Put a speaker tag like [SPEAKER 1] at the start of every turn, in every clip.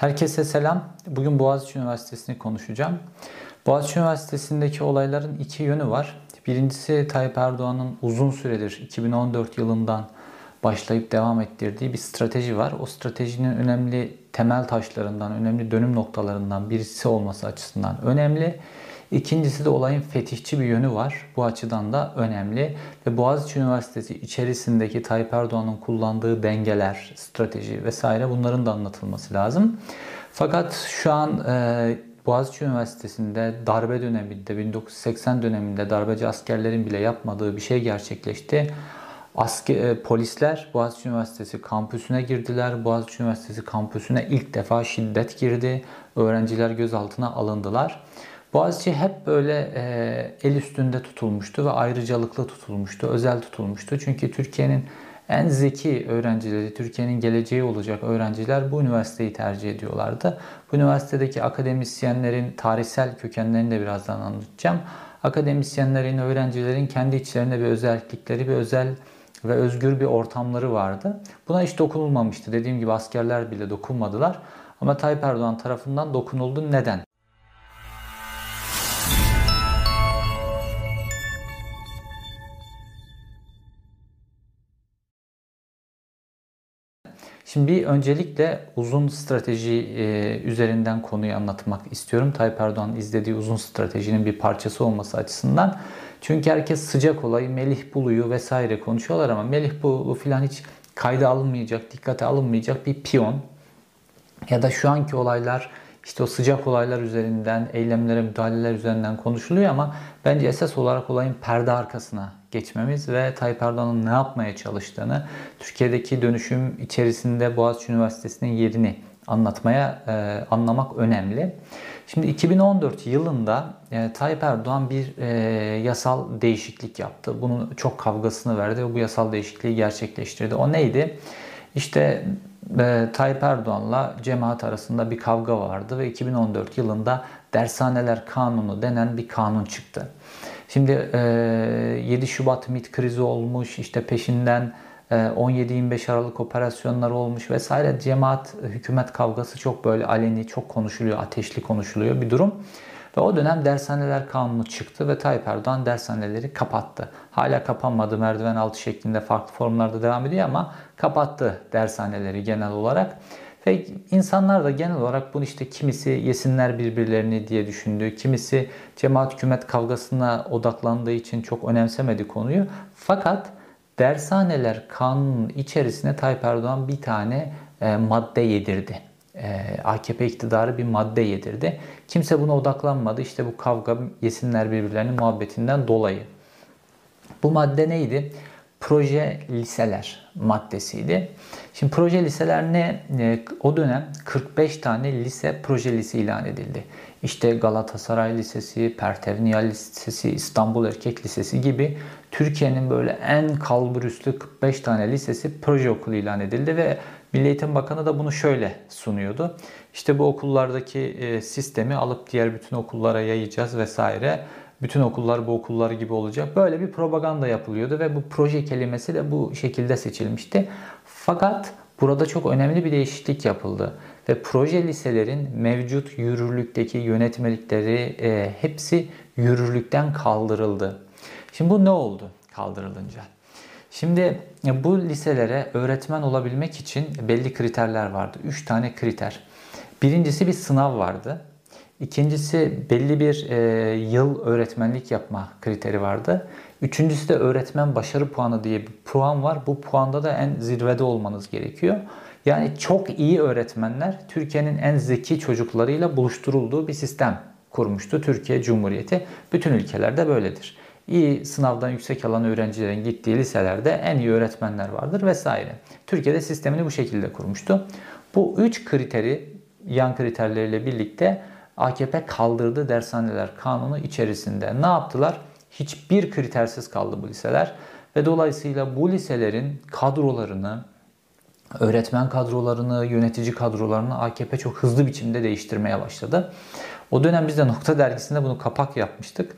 [SPEAKER 1] Herkese selam. Bugün Boğaziçi Üniversitesi'ni konuşacağım. Boğaziçi Üniversitesi'ndeki olayların iki yönü var. Birincisi Tayyip Erdoğan'ın uzun süredir 2014 yılından başlayıp devam ettirdiği bir strateji var. O stratejinin önemli temel taşlarından, önemli dönüm noktalarından birisi olması açısından önemli. İkincisi de olayın fetihçi bir yönü var. Bu açıdan da önemli. Ve Boğaziçi Üniversitesi içerisindeki Tayyip Erdoğan'ın kullandığı dengeler, strateji vesaire bunların da anlatılması lazım. Fakat şu an e, Boğaziçi Üniversitesi'nde darbe döneminde, 1980 döneminde darbeci askerlerin bile yapmadığı bir şey gerçekleşti. Asker, e, polisler Boğaziçi Üniversitesi kampüsüne girdiler. Boğaziçi Üniversitesi kampüsüne ilk defa şiddet girdi. Öğrenciler gözaltına alındılar. Boğaziçi hep böyle e, el üstünde tutulmuştu ve ayrıcalıklı tutulmuştu, özel tutulmuştu. Çünkü Türkiye'nin en zeki öğrencileri, Türkiye'nin geleceği olacak öğrenciler bu üniversiteyi tercih ediyorlardı. Bu üniversitedeki akademisyenlerin tarihsel kökenlerini de birazdan anlatacağım. Akademisyenlerin, öğrencilerin kendi içlerinde bir özellikleri, bir özel ve özgür bir ortamları vardı. Buna hiç dokunulmamıştı. Dediğim gibi askerler bile dokunmadılar. Ama Tayyip Erdoğan tarafından dokunuldu. Neden? Şimdi bir öncelikle uzun strateji e, üzerinden konuyu anlatmak istiyorum. Tayyip Erdoğan izlediği uzun stratejinin bir parçası olması açısından. Çünkü herkes sıcak olayı, Melih Bulu'yu vesaire konuşuyorlar ama Melih Bulu filan hiç kayda alınmayacak, dikkate alınmayacak bir piyon. Ya da şu anki olaylar işte o sıcak olaylar üzerinden, eylemlere, müdahaleler üzerinden konuşuluyor ama bence esas olarak olayın perde arkasına geçmemiz ve Tayyip Erdoğan'ın ne yapmaya çalıştığını, Türkiye'deki dönüşüm içerisinde Boğaziçi Üniversitesi'nin yerini anlatmaya, e, anlamak önemli. Şimdi 2014 yılında e, Tayyip Erdoğan bir e, yasal değişiklik yaptı. Bunun çok kavgasını verdi ve bu yasal değişikliği gerçekleştirdi. O neydi? İşte e, Tayyip Erdoğan'la cemaat arasında bir kavga vardı ve 2014 yılında dershaneler kanunu denen bir kanun çıktı. Şimdi 7 Şubat MİT krizi olmuş, işte peşinden 17-25 Aralık operasyonları olmuş vesaire. Cemaat hükümet kavgası çok böyle aleni, çok konuşuluyor, ateşli konuşuluyor bir durum. Ve o dönem dershaneler kanunu çıktı ve Tayyip Erdoğan dershaneleri kapattı. Hala kapanmadı merdiven altı şeklinde farklı formlarda devam ediyor ama kapattı dershaneleri genel olarak. Ve insanlar da genel olarak bunu işte kimisi yesinler birbirlerini diye düşündü. Kimisi cemaat hükümet kavgasına odaklandığı için çok önemsemedi konuyu. Fakat dershaneler kanunun içerisine Tayyip Erdoğan bir tane e, madde yedirdi. E, AKP iktidarı bir madde yedirdi. Kimse buna odaklanmadı. İşte bu kavga yesinler birbirlerinin muhabbetinden dolayı. Bu madde neydi? proje liseler maddesiydi. Şimdi proje liseler ne? E, o dönem 45 tane lise proje lise ilan edildi. İşte Galatasaray Lisesi, Pertevniya Lisesi, İstanbul Erkek Lisesi gibi Türkiye'nin böyle en kalburüslü 45 tane lisesi proje okulu ilan edildi ve Milli Eğitim Bakanı da bunu şöyle sunuyordu. İşte bu okullardaki e, sistemi alıp diğer bütün okullara yayacağız vesaire bütün okullar bu okullar gibi olacak. Böyle bir propaganda yapılıyordu ve bu proje kelimesi de bu şekilde seçilmişti. Fakat burada çok önemli bir değişiklik yapıldı ve proje liselerin mevcut yürürlükteki yönetmelikleri e, hepsi yürürlükten kaldırıldı. Şimdi bu ne oldu kaldırılınca? Şimdi e, bu liselere öğretmen olabilmek için belli kriterler vardı. 3 tane kriter. Birincisi bir sınav vardı. İkincisi belli bir e, yıl öğretmenlik yapma kriteri vardı. Üçüncüsü de öğretmen başarı puanı diye bir puan var. Bu puanda da en zirvede olmanız gerekiyor. Yani çok iyi öğretmenler Türkiye'nin en zeki çocuklarıyla buluşturulduğu bir sistem kurmuştu Türkiye Cumhuriyeti. Bütün ülkelerde böyledir. İyi sınavdan yüksek alan öğrencilerin gittiği liselerde en iyi öğretmenler vardır vesaire. Türkiye'de sistemini bu şekilde kurmuştu. Bu üç kriteri yan kriterleriyle birlikte AKP kaldırdı dershaneler kanunu içerisinde. Ne yaptılar? Hiçbir kritersiz kaldı bu liseler ve dolayısıyla bu liselerin kadrolarını, öğretmen kadrolarını, yönetici kadrolarını AKP çok hızlı biçimde değiştirmeye başladı. O dönem biz de Nokta dergisinde bunu kapak yapmıştık.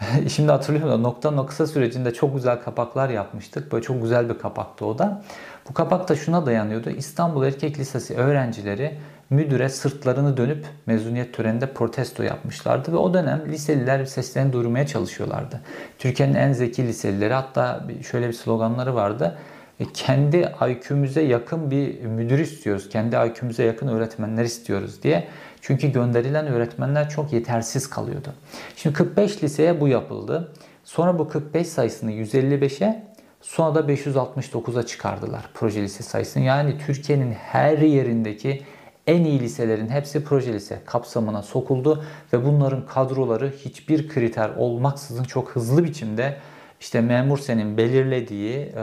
[SPEAKER 1] Şimdi hatırlıyorum da Nokta Nokta sürecinde çok güzel kapaklar yapmıştık. Böyle çok güzel bir kapaktı o da. Bu kapak da şuna dayanıyordu. İstanbul Erkek Lisesi öğrencileri müdüre sırtlarını dönüp mezuniyet töreninde protesto yapmışlardı ve o dönem liseliler seslerini duyurmaya çalışıyorlardı. Türkiye'nin en zeki liselileri hatta şöyle bir sloganları vardı. E, kendi IQ'muze yakın bir müdür istiyoruz. Kendi IQ'muze yakın öğretmenler istiyoruz diye. Çünkü gönderilen öğretmenler çok yetersiz kalıyordu. Şimdi 45 liseye bu yapıldı. Sonra bu 45 sayısını 155'e sonra da 569'a çıkardılar proje lise sayısını. Yani Türkiye'nin her yerindeki en iyi liselerin hepsi proje lise kapsamına sokuldu ve bunların kadroları hiçbir kriter olmaksızın çok hızlı biçimde işte memur senin belirlediği e,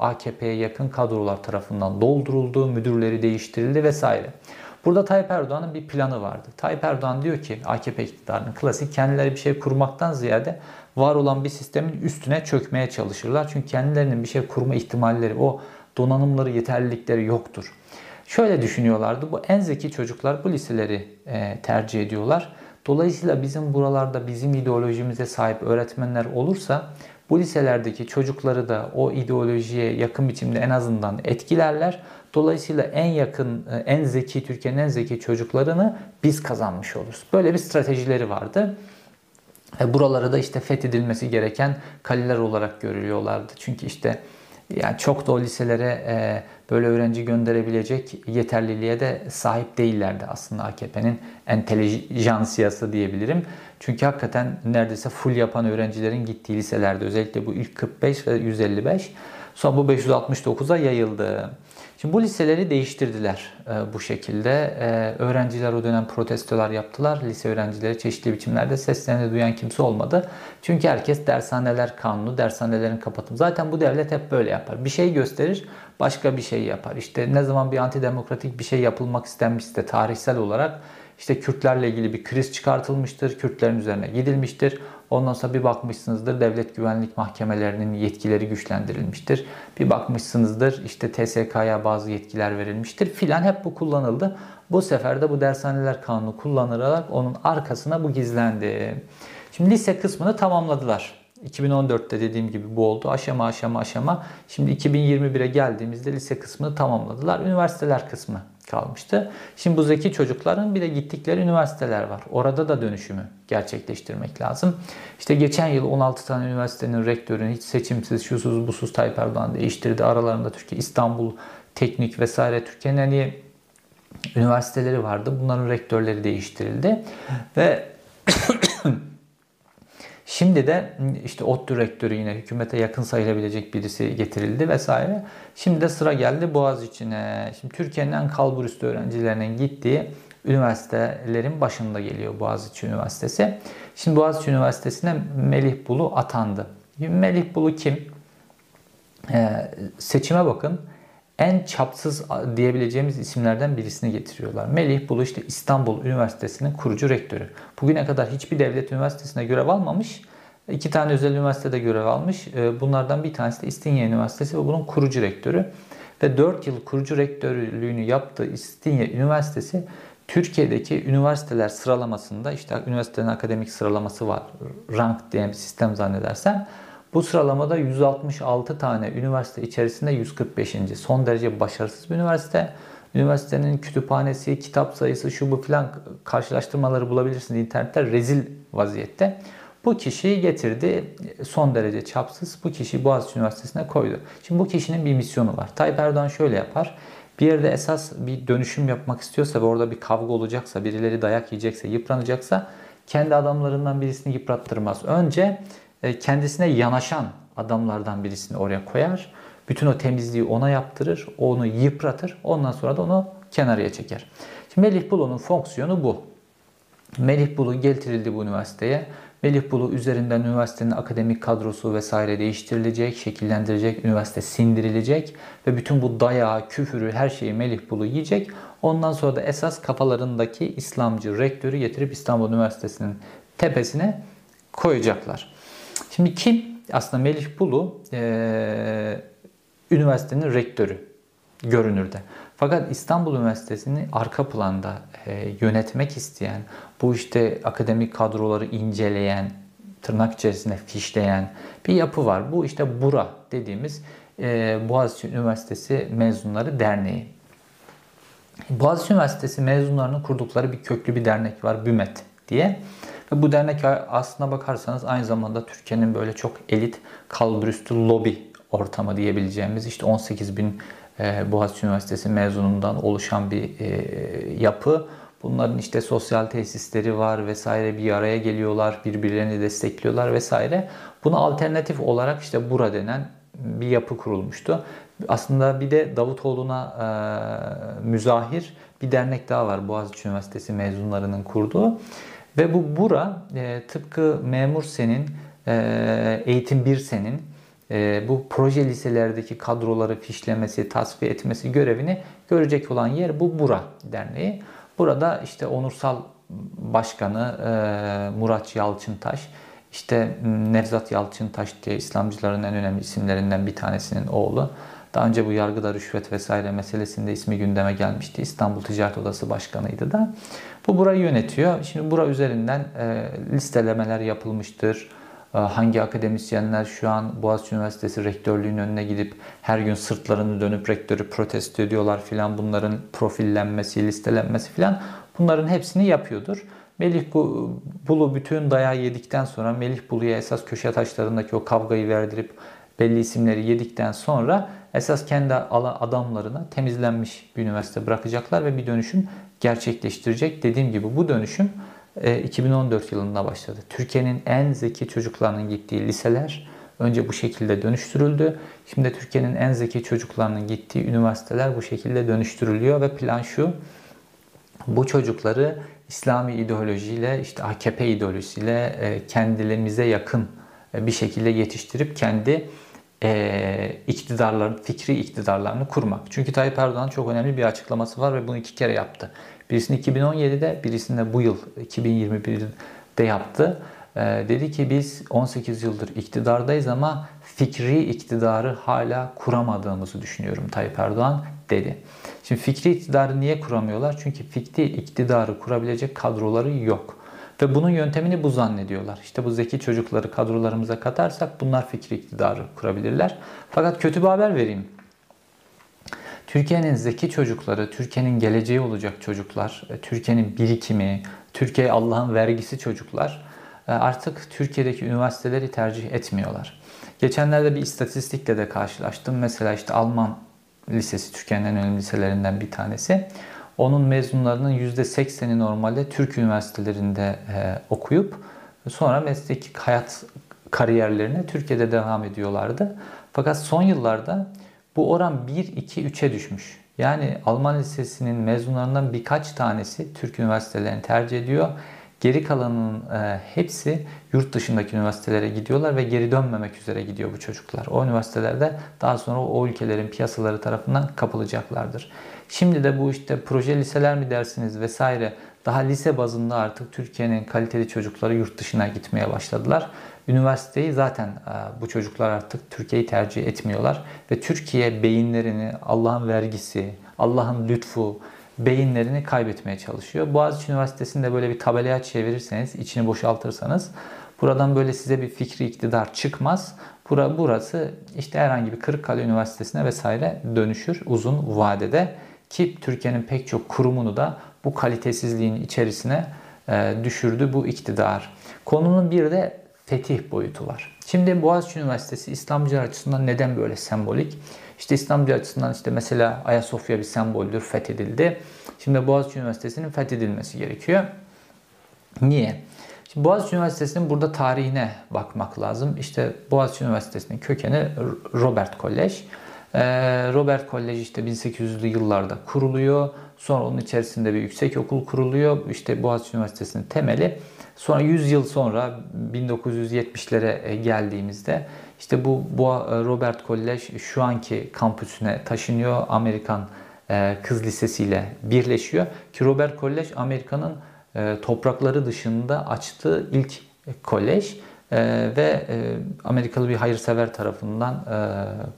[SPEAKER 1] AKP'ye yakın kadrolar tarafından dolduruldu, müdürleri değiştirildi vesaire. Burada Tayyip Erdoğan'ın bir planı vardı. Tayyip Erdoğan diyor ki AKP iktidarının klasik kendileri bir şey kurmaktan ziyade var olan bir sistemin üstüne çökmeye çalışırlar. Çünkü kendilerinin bir şey kurma ihtimalleri, o donanımları, yeterlilikleri yoktur. Şöyle düşünüyorlardı. Bu en zeki çocuklar bu liseleri e, tercih ediyorlar. Dolayısıyla bizim buralarda bizim ideolojimize sahip öğretmenler olursa bu liselerdeki çocukları da o ideolojiye yakın biçimde en azından etkilerler. Dolayısıyla en yakın, en zeki, Türkiye'nin en zeki çocuklarını biz kazanmış oluruz. Böyle bir stratejileri vardı. Buraları da işte fethedilmesi gereken kaleler olarak görülüyorlardı. Çünkü işte yani çok da o liselere e, böyle öğrenci gönderebilecek yeterliliğe de sahip değillerdi aslında AKP'nin entelijansiyası diyebilirim. Çünkü hakikaten neredeyse full yapan öğrencilerin gittiği liselerde özellikle bu ilk 45 ve 155 sonra bu 569'a yayıldı. Şimdi bu liseleri değiştirdiler e, bu şekilde. E, öğrenciler o dönem protestolar yaptılar. Lise öğrencileri çeşitli biçimlerde seslerini duyan kimse olmadı. Çünkü herkes dershaneler kanunu, dershanelerin kapatım. Zaten bu devlet hep böyle yapar. Bir şey gösterir, başka bir şey yapar. İşte ne zaman bir antidemokratik bir şey yapılmak istenmişse tarihsel olarak işte Kürtlerle ilgili bir kriz çıkartılmıştır. Kürtlerin üzerine gidilmiştir. Ondan sonra bir bakmışsınızdır devlet güvenlik mahkemelerinin yetkileri güçlendirilmiştir. Bir bakmışsınızdır işte TSK'ya bazı yetkiler verilmiştir filan hep bu kullanıldı. Bu sefer de bu dershaneler kanunu kullanılarak onun arkasına bu gizlendi. Şimdi lise kısmını tamamladılar. 2014'te dediğim gibi bu oldu. Aşama aşama aşama. Şimdi 2021'e geldiğimizde lise kısmını tamamladılar. Üniversiteler kısmı kalmıştı. Şimdi bu zeki çocukların bir de gittikleri üniversiteler var. Orada da dönüşümü gerçekleştirmek lazım. İşte geçen yıl 16 tane üniversitenin rektörünü hiç seçimsiz, şusuz, busuz Tayyip Erdoğan değiştirdi. Aralarında Türkiye, İstanbul Teknik vesaire Türkiye'nin en iyi üniversiteleri vardı. Bunların rektörleri değiştirildi. Ve Şimdi de işte ot direktörü yine hükümete yakın sayılabilecek birisi getirildi vesaire. Şimdi de sıra geldi Boğaz içine. Şimdi Türkiye'nin en kalburüstü öğrencilerinin gittiği üniversitelerin başında geliyor Boğaziçi Üniversitesi. Şimdi Boğaziçi Üniversitesi'ne Melih Bulu atandı. Melih Bulu kim? Ee, seçime bakın en çapsız diyebileceğimiz isimlerden birisini getiriyorlar. Melih Bulu işte İstanbul Üniversitesi'nin kurucu rektörü. Bugüne kadar hiçbir devlet üniversitesine görev almamış. İki tane özel üniversitede görev almış. Ee, bunlardan bir tanesi de İstinye Üniversitesi ve bunun kurucu rektörü. Ve 4 yıl kurucu rektörlüğünü yaptığı İstinye Üniversitesi Türkiye'deki üniversiteler sıralamasında işte üniversitenin akademik sıralaması var. Rank diye bir sistem zannedersen. Bu sıralamada 166 tane üniversite içerisinde 145. Son derece başarısız bir üniversite. Üniversitenin kütüphanesi, kitap sayısı, şu bu filan karşılaştırmaları bulabilirsiniz internette rezil vaziyette. Bu kişiyi getirdi son derece çapsız bu kişiyi Boğaziçi Üniversitesi'ne koydu. Şimdi bu kişinin bir misyonu var. Tayyip Erdoğan şöyle yapar. Bir yerde esas bir dönüşüm yapmak istiyorsa ve orada bir kavga olacaksa, birileri dayak yiyecekse, yıpranacaksa kendi adamlarından birisini yıprattırmaz. Önce kendisine yanaşan adamlardan birisini oraya koyar. Bütün o temizliği ona yaptırır, onu yıpratır. Ondan sonra da onu kenarıya çeker. Şimdi Melih Bulu'nun fonksiyonu bu. Melih Bulu getirildi bu üniversiteye. Melih Bulu üzerinden üniversitenin akademik kadrosu vesaire değiştirilecek, şekillendirecek, üniversite sindirilecek ve bütün bu dayağı, küfürü, her şeyi Melih Bulu yiyecek. Ondan sonra da esas kafalarındaki İslamcı rektörü getirip İstanbul Üniversitesi'nin tepesine koyacaklar. Şimdi kim? Aslında Melih Bulu e, üniversitenin rektörü görünürde. Fakat İstanbul Üniversitesi'ni arka planda e, yönetmek isteyen, bu işte akademik kadroları inceleyen, tırnak içerisinde fişleyen bir yapı var. Bu işte BURA dediğimiz e, Boğaziçi Üniversitesi Mezunları Derneği. Boğaziçi Üniversitesi mezunlarının kurdukları bir köklü bir dernek var BÜMET diye. Ve bu dernek aslına bakarsanız aynı zamanda Türkiye'nin böyle çok elit kalburüstü lobi ortamı diyebileceğimiz işte 18 bin e, Boğaziçi Üniversitesi mezunundan oluşan bir e, yapı. Bunların işte sosyal tesisleri var vesaire bir araya geliyorlar, birbirlerini destekliyorlar vesaire. Buna alternatif olarak işte Bura denen bir yapı kurulmuştu. Aslında bir de Davutoğlu'na e, müzahir bir dernek daha var Boğaziçi Üniversitesi mezunlarının kurduğu. Ve bu Bura e, tıpkı Memur Sen'in, e, Eğitim Bir Sen'in e, bu proje liselerdeki kadroları fişlemesi, tasfiye etmesi görevini görecek olan yer bu Bura Derneği. Burada işte onursal başkanı e, Murat Yalçıntaş, işte Nevzat Yalçıntaş diye İslamcıların en önemli isimlerinden bir tanesinin oğlu. Daha önce bu yargıda rüşvet vesaire meselesinde ismi gündeme gelmişti. İstanbul Ticaret Odası Başkanı'ydı da. Bu burayı yönetiyor. Şimdi bura üzerinden e, listelemeler yapılmıştır. E, hangi akademisyenler şu an Boğaziçi Üniversitesi rektörlüğünün önüne gidip her gün sırtlarını dönüp rektörü protesto ediyorlar filan. Bunların profillenmesi, listelenmesi filan bunların hepsini yapıyordur. Melih Bulu bütün dayağı yedikten sonra Melih Bulu'ya esas köşe taşlarındaki o kavgayı verdirip belli isimleri yedikten sonra esas kendi adamlarına temizlenmiş bir üniversite bırakacaklar ve bir dönüşüm gerçekleştirecek. Dediğim gibi bu dönüşüm 2014 e, yılında başladı. Türkiye'nin en zeki çocuklarının gittiği liseler önce bu şekilde dönüştürüldü. Şimdi Türkiye'nin en zeki çocuklarının gittiği üniversiteler bu şekilde dönüştürülüyor ve plan şu. Bu çocukları İslami ideolojiyle, işte AKP ideolojisiyle e, kendilerimize yakın e, bir şekilde yetiştirip kendi e, iktidarların, fikri iktidarlarını kurmak. Çünkü Tayyip Erdoğan çok önemli bir açıklaması var ve bunu iki kere yaptı. Birisini 2017'de, birisini de bu yıl 2021'de yaptı. E, dedi ki biz 18 yıldır iktidardayız ama fikri iktidarı hala kuramadığımızı düşünüyorum Tayyip Erdoğan dedi. Şimdi fikri iktidarı niye kuramıyorlar? Çünkü fikri iktidarı kurabilecek kadroları yok. Ve bunun yöntemini bu zannediyorlar. İşte bu zeki çocukları kadrolarımıza katarsak bunlar fikri iktidarı kurabilirler. Fakat kötü bir haber vereyim. Türkiye'nin zeki çocukları, Türkiye'nin geleceği olacak çocuklar, e, Türkiye'nin birikimi, Türkiye Allah'ın vergisi çocuklar e, artık Türkiye'deki üniversiteleri tercih etmiyorlar. Geçenlerde bir istatistikle de karşılaştım. Mesela işte Alman Lisesi Türkiye'nin en önemli liselerinden bir tanesi. Onun mezunlarının %80'i normalde Türk üniversitelerinde e, okuyup sonra mesleki hayat kariyerlerine Türkiye'de devam ediyorlardı. Fakat son yıllarda bu oran 1-2-3'e düşmüş. Yani Alman Lisesi'nin mezunlarından birkaç tanesi Türk üniversitelerini tercih ediyor. Geri kalanının e, hepsi yurt dışındaki üniversitelere gidiyorlar ve geri dönmemek üzere gidiyor bu çocuklar. O üniversitelerde daha sonra o ülkelerin piyasaları tarafından kapılacaklardır. Şimdi de bu işte proje liseler mi dersiniz vesaire daha lise bazında artık Türkiye'nin kaliteli çocukları yurt dışına gitmeye başladılar. Üniversiteyi zaten e, bu çocuklar artık Türkiye'yi tercih etmiyorlar ve Türkiye beyinlerini Allah'ın vergisi, Allah'ın lütfu, beyinlerini kaybetmeye çalışıyor. Boğaziçi Üniversitesi'nde böyle bir tabelaya çevirirseniz, içini boşaltırsanız buradan böyle size bir fikri iktidar çıkmaz. Burası işte herhangi bir Kırıkkale Üniversitesi'ne vesaire dönüşür uzun vadede. Ki Türkiye'nin pek çok kurumunu da bu kalitesizliğin içerisine e, düşürdü bu iktidar. Konunun bir de fetih boyutu var. Şimdi Boğaziçi Üniversitesi İslamcı açısından neden böyle sembolik? İşte İslamcı açısından işte mesela Ayasofya bir semboldür, fethedildi. Şimdi Boğaziçi Üniversitesi'nin fethedilmesi gerekiyor. Niye? Şimdi Boğaziçi Üniversitesi'nin burada tarihine bakmak lazım. İşte Boğaziçi Üniversitesi'nin kökeni Robert Kolej. Ee, Robert College işte 1800'lü yıllarda kuruluyor. Sonra onun içerisinde bir yüksek okul kuruluyor. İşte Boğaziçi Üniversitesi'nin temeli. Sonra 100 yıl sonra 1970'lere geldiğimizde işte bu, bu Robert College şu anki kampüsüne taşınıyor. Amerikan e, Kız Lisesi ile birleşiyor. Ki Robert College Amerika'nın e, toprakları dışında açtığı ilk kolej. Ee, ve e, Amerikalı bir hayırsever tarafından e,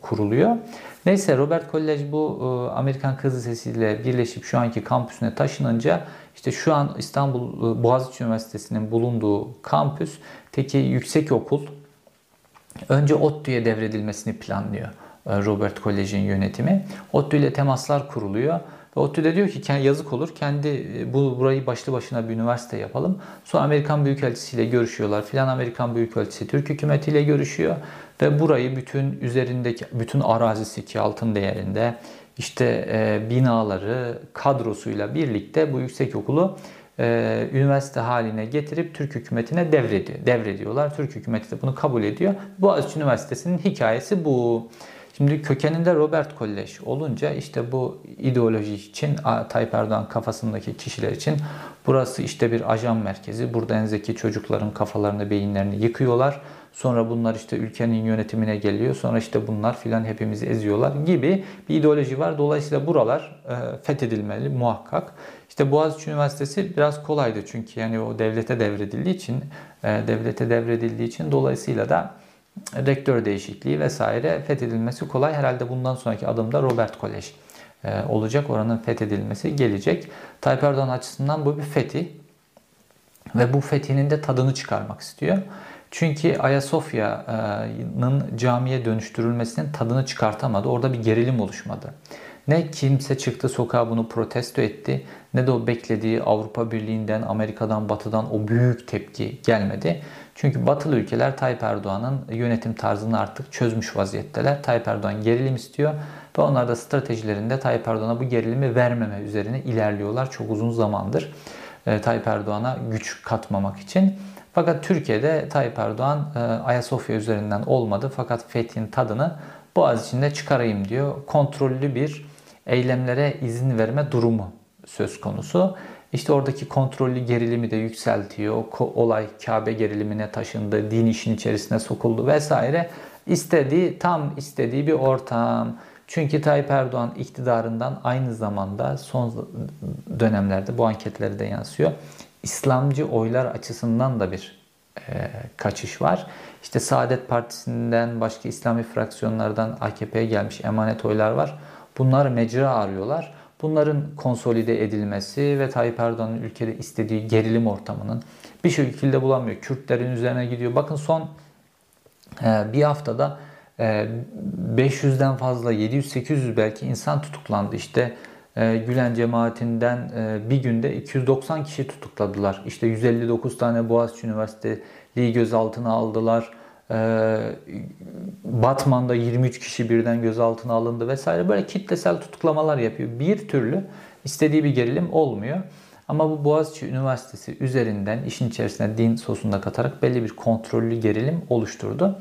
[SPEAKER 1] kuruluyor. Neyse Robert College bu e, Amerikan Kız Lisesi ile birleşip şu anki kampüsüne taşınınca işte şu an İstanbul e, Boğaziçi Üniversitesi'nin bulunduğu kampüs teki yüksek okul önce ODTÜ'ye devredilmesini planlıyor e, Robert College'in yönetimi. ODTÜ ile temaslar kuruluyor Ve ODTÜ de diyor ki yazık olur kendi e, bu burayı başlı başına bir üniversite yapalım. Sonra Amerikan Büyükelçisiyle görüşüyorlar. Filan Amerikan Büyükelçisi Türk hükümetiyle görüşüyor. Ve burayı bütün üzerindeki bütün arazisi ki altın değerinde işte e, binaları kadrosuyla birlikte bu yüksek okulu e, üniversite haline getirip Türk hükümetine devrediyor, devrediyorlar. Türk hükümeti de bunu kabul ediyor. Boğaziçi Üniversitesi'nin hikayesi bu. Şimdi kökeninde Robert Kolleş olunca işte bu ideoloji için Tayyip Erdoğan kafasındaki kişiler için burası işte bir ajan merkezi. Burada en zeki çocukların kafalarını, beyinlerini yıkıyorlar. Sonra bunlar işte ülkenin yönetimine geliyor. Sonra işte bunlar filan hepimizi eziyorlar gibi bir ideoloji var. Dolayısıyla buralar e, fethedilmeli muhakkak. İşte Boğaziçi Üniversitesi biraz kolaydı çünkü yani o devlete devredildiği için e, devlete devredildiği için dolayısıyla da rektör değişikliği vesaire fethedilmesi kolay. Herhalde bundan sonraki adımda Robert Kolej e, olacak. Oranın fethedilmesi gelecek. Tayyip Erdoğan açısından bu bir fethi ve bu fethinin de tadını çıkarmak istiyor. Çünkü Ayasofya'nın camiye dönüştürülmesinin tadını çıkartamadı. Orada bir gerilim oluşmadı. Ne kimse çıktı sokağa bunu protesto etti ne de o beklediği Avrupa Birliği'nden, Amerika'dan, Batı'dan o büyük tepki gelmedi. Çünkü batılı ülkeler Tayyip Erdoğan'ın yönetim tarzını artık çözmüş vaziyetteler. Tayyip Erdoğan gerilim istiyor ve onlar da stratejilerinde Tayyip Erdoğan'a bu gerilimi vermeme üzerine ilerliyorlar çok uzun zamandır. E, Tayyip Erdoğan'a güç katmamak için. Fakat Türkiye'de Tayyip Erdoğan e, Ayasofya üzerinden olmadı fakat fethin tadını Boğaz içinde çıkarayım diyor. Kontrollü bir eylemlere izin verme durumu söz konusu. İşte oradaki kontrollü gerilimi de yükseltiyor. Olay Kabe gerilimine taşındı, din işin içerisine sokuldu vesaire. İstediği, tam istediği bir ortam. Çünkü Tayyip Erdoğan iktidarından aynı zamanda son dönemlerde bu anketlerde de yansıyor. İslamcı oylar açısından da bir e, kaçış var. İşte Saadet Partisi'nden başka İslami fraksiyonlardan AKP'ye gelmiş emanet oylar var. Bunlar mecra arıyorlar. Bunların konsolide edilmesi ve Tayyip Erdoğan'ın ülkede istediği gerilim ortamının bir şekilde bulamıyor. Kürtlerin üzerine gidiyor. Bakın son e, bir haftada 500'den e, fazla 700-800 belki insan tutuklandı. İşte e, Gülen cemaatinden bir günde 290 kişi tutukladılar. İşte 159 tane Boğaziçi Üniversiteliği gözaltına aldılar. Batman'da 23 kişi birden gözaltına alındı vesaire böyle kitlesel tutuklamalar yapıyor. Bir türlü istediği bir gerilim olmuyor. Ama bu Boğaziçi Üniversitesi üzerinden işin içerisine din sosunda katarak belli bir kontrollü gerilim oluşturdu.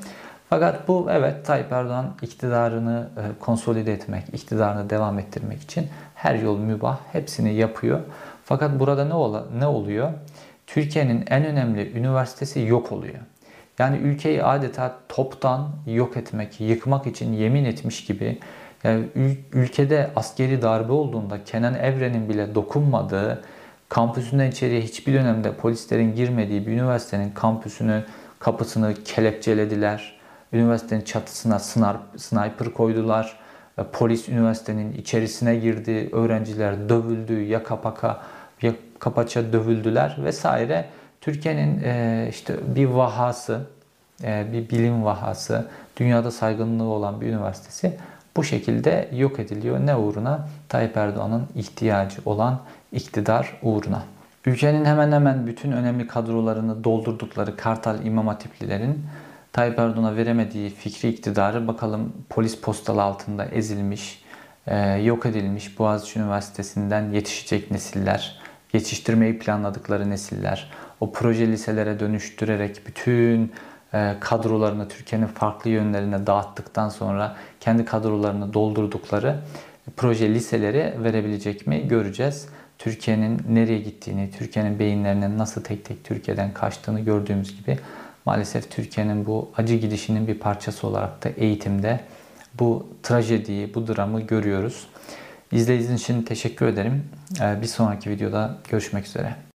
[SPEAKER 1] Fakat bu evet Tayyip Erdoğan iktidarını e, konsolide etmek, iktidarını devam ettirmek için her yol mübah hepsini yapıyor. Fakat burada ne, ol ne oluyor? Türkiye'nin en önemli üniversitesi yok oluyor. Yani ülkeyi adeta toptan yok etmek, yıkmak için yemin etmiş gibi yani ülkede askeri darbe olduğunda Kenan Evren'in bile dokunmadığı, kampüsünden içeriye hiçbir dönemde polislerin girmediği bir üniversitenin kampüsünü, kapısını kelepçelediler. Üniversitenin çatısına sniper koydular. Polis üniversitenin içerisine girdi. Öğrenciler dövüldü, yaka paka, yaka paça dövüldüler vesaire. Türkiye'nin e, işte bir vahası, e, bir bilim vahası, dünyada saygınlığı olan bir üniversitesi bu şekilde yok ediliyor. Ne uğruna? Tayyip Erdoğan'ın ihtiyacı olan iktidar uğruna. Ülkenin hemen hemen bütün önemli kadrolarını doldurdukları Kartal İmam Hatiplilerin Tayyip Erdoğan'a veremediği fikri iktidarı bakalım polis postalı altında ezilmiş, e, yok edilmiş Boğaziçi Üniversitesi'nden yetişecek nesiller, yetiştirmeyi planladıkları nesiller, o proje liselere dönüştürerek bütün e, kadrolarını Türkiye'nin farklı yönlerine dağıttıktan sonra kendi kadrolarını doldurdukları proje liseleri verebilecek mi göreceğiz. Türkiye'nin nereye gittiğini, Türkiye'nin beyinlerinin nasıl tek tek Türkiye'den kaçtığını gördüğümüz gibi maalesef Türkiye'nin bu acı gidişinin bir parçası olarak da eğitimde bu trajediyi, bu dramı görüyoruz. İzlediğiniz için teşekkür ederim. E, bir sonraki videoda görüşmek üzere.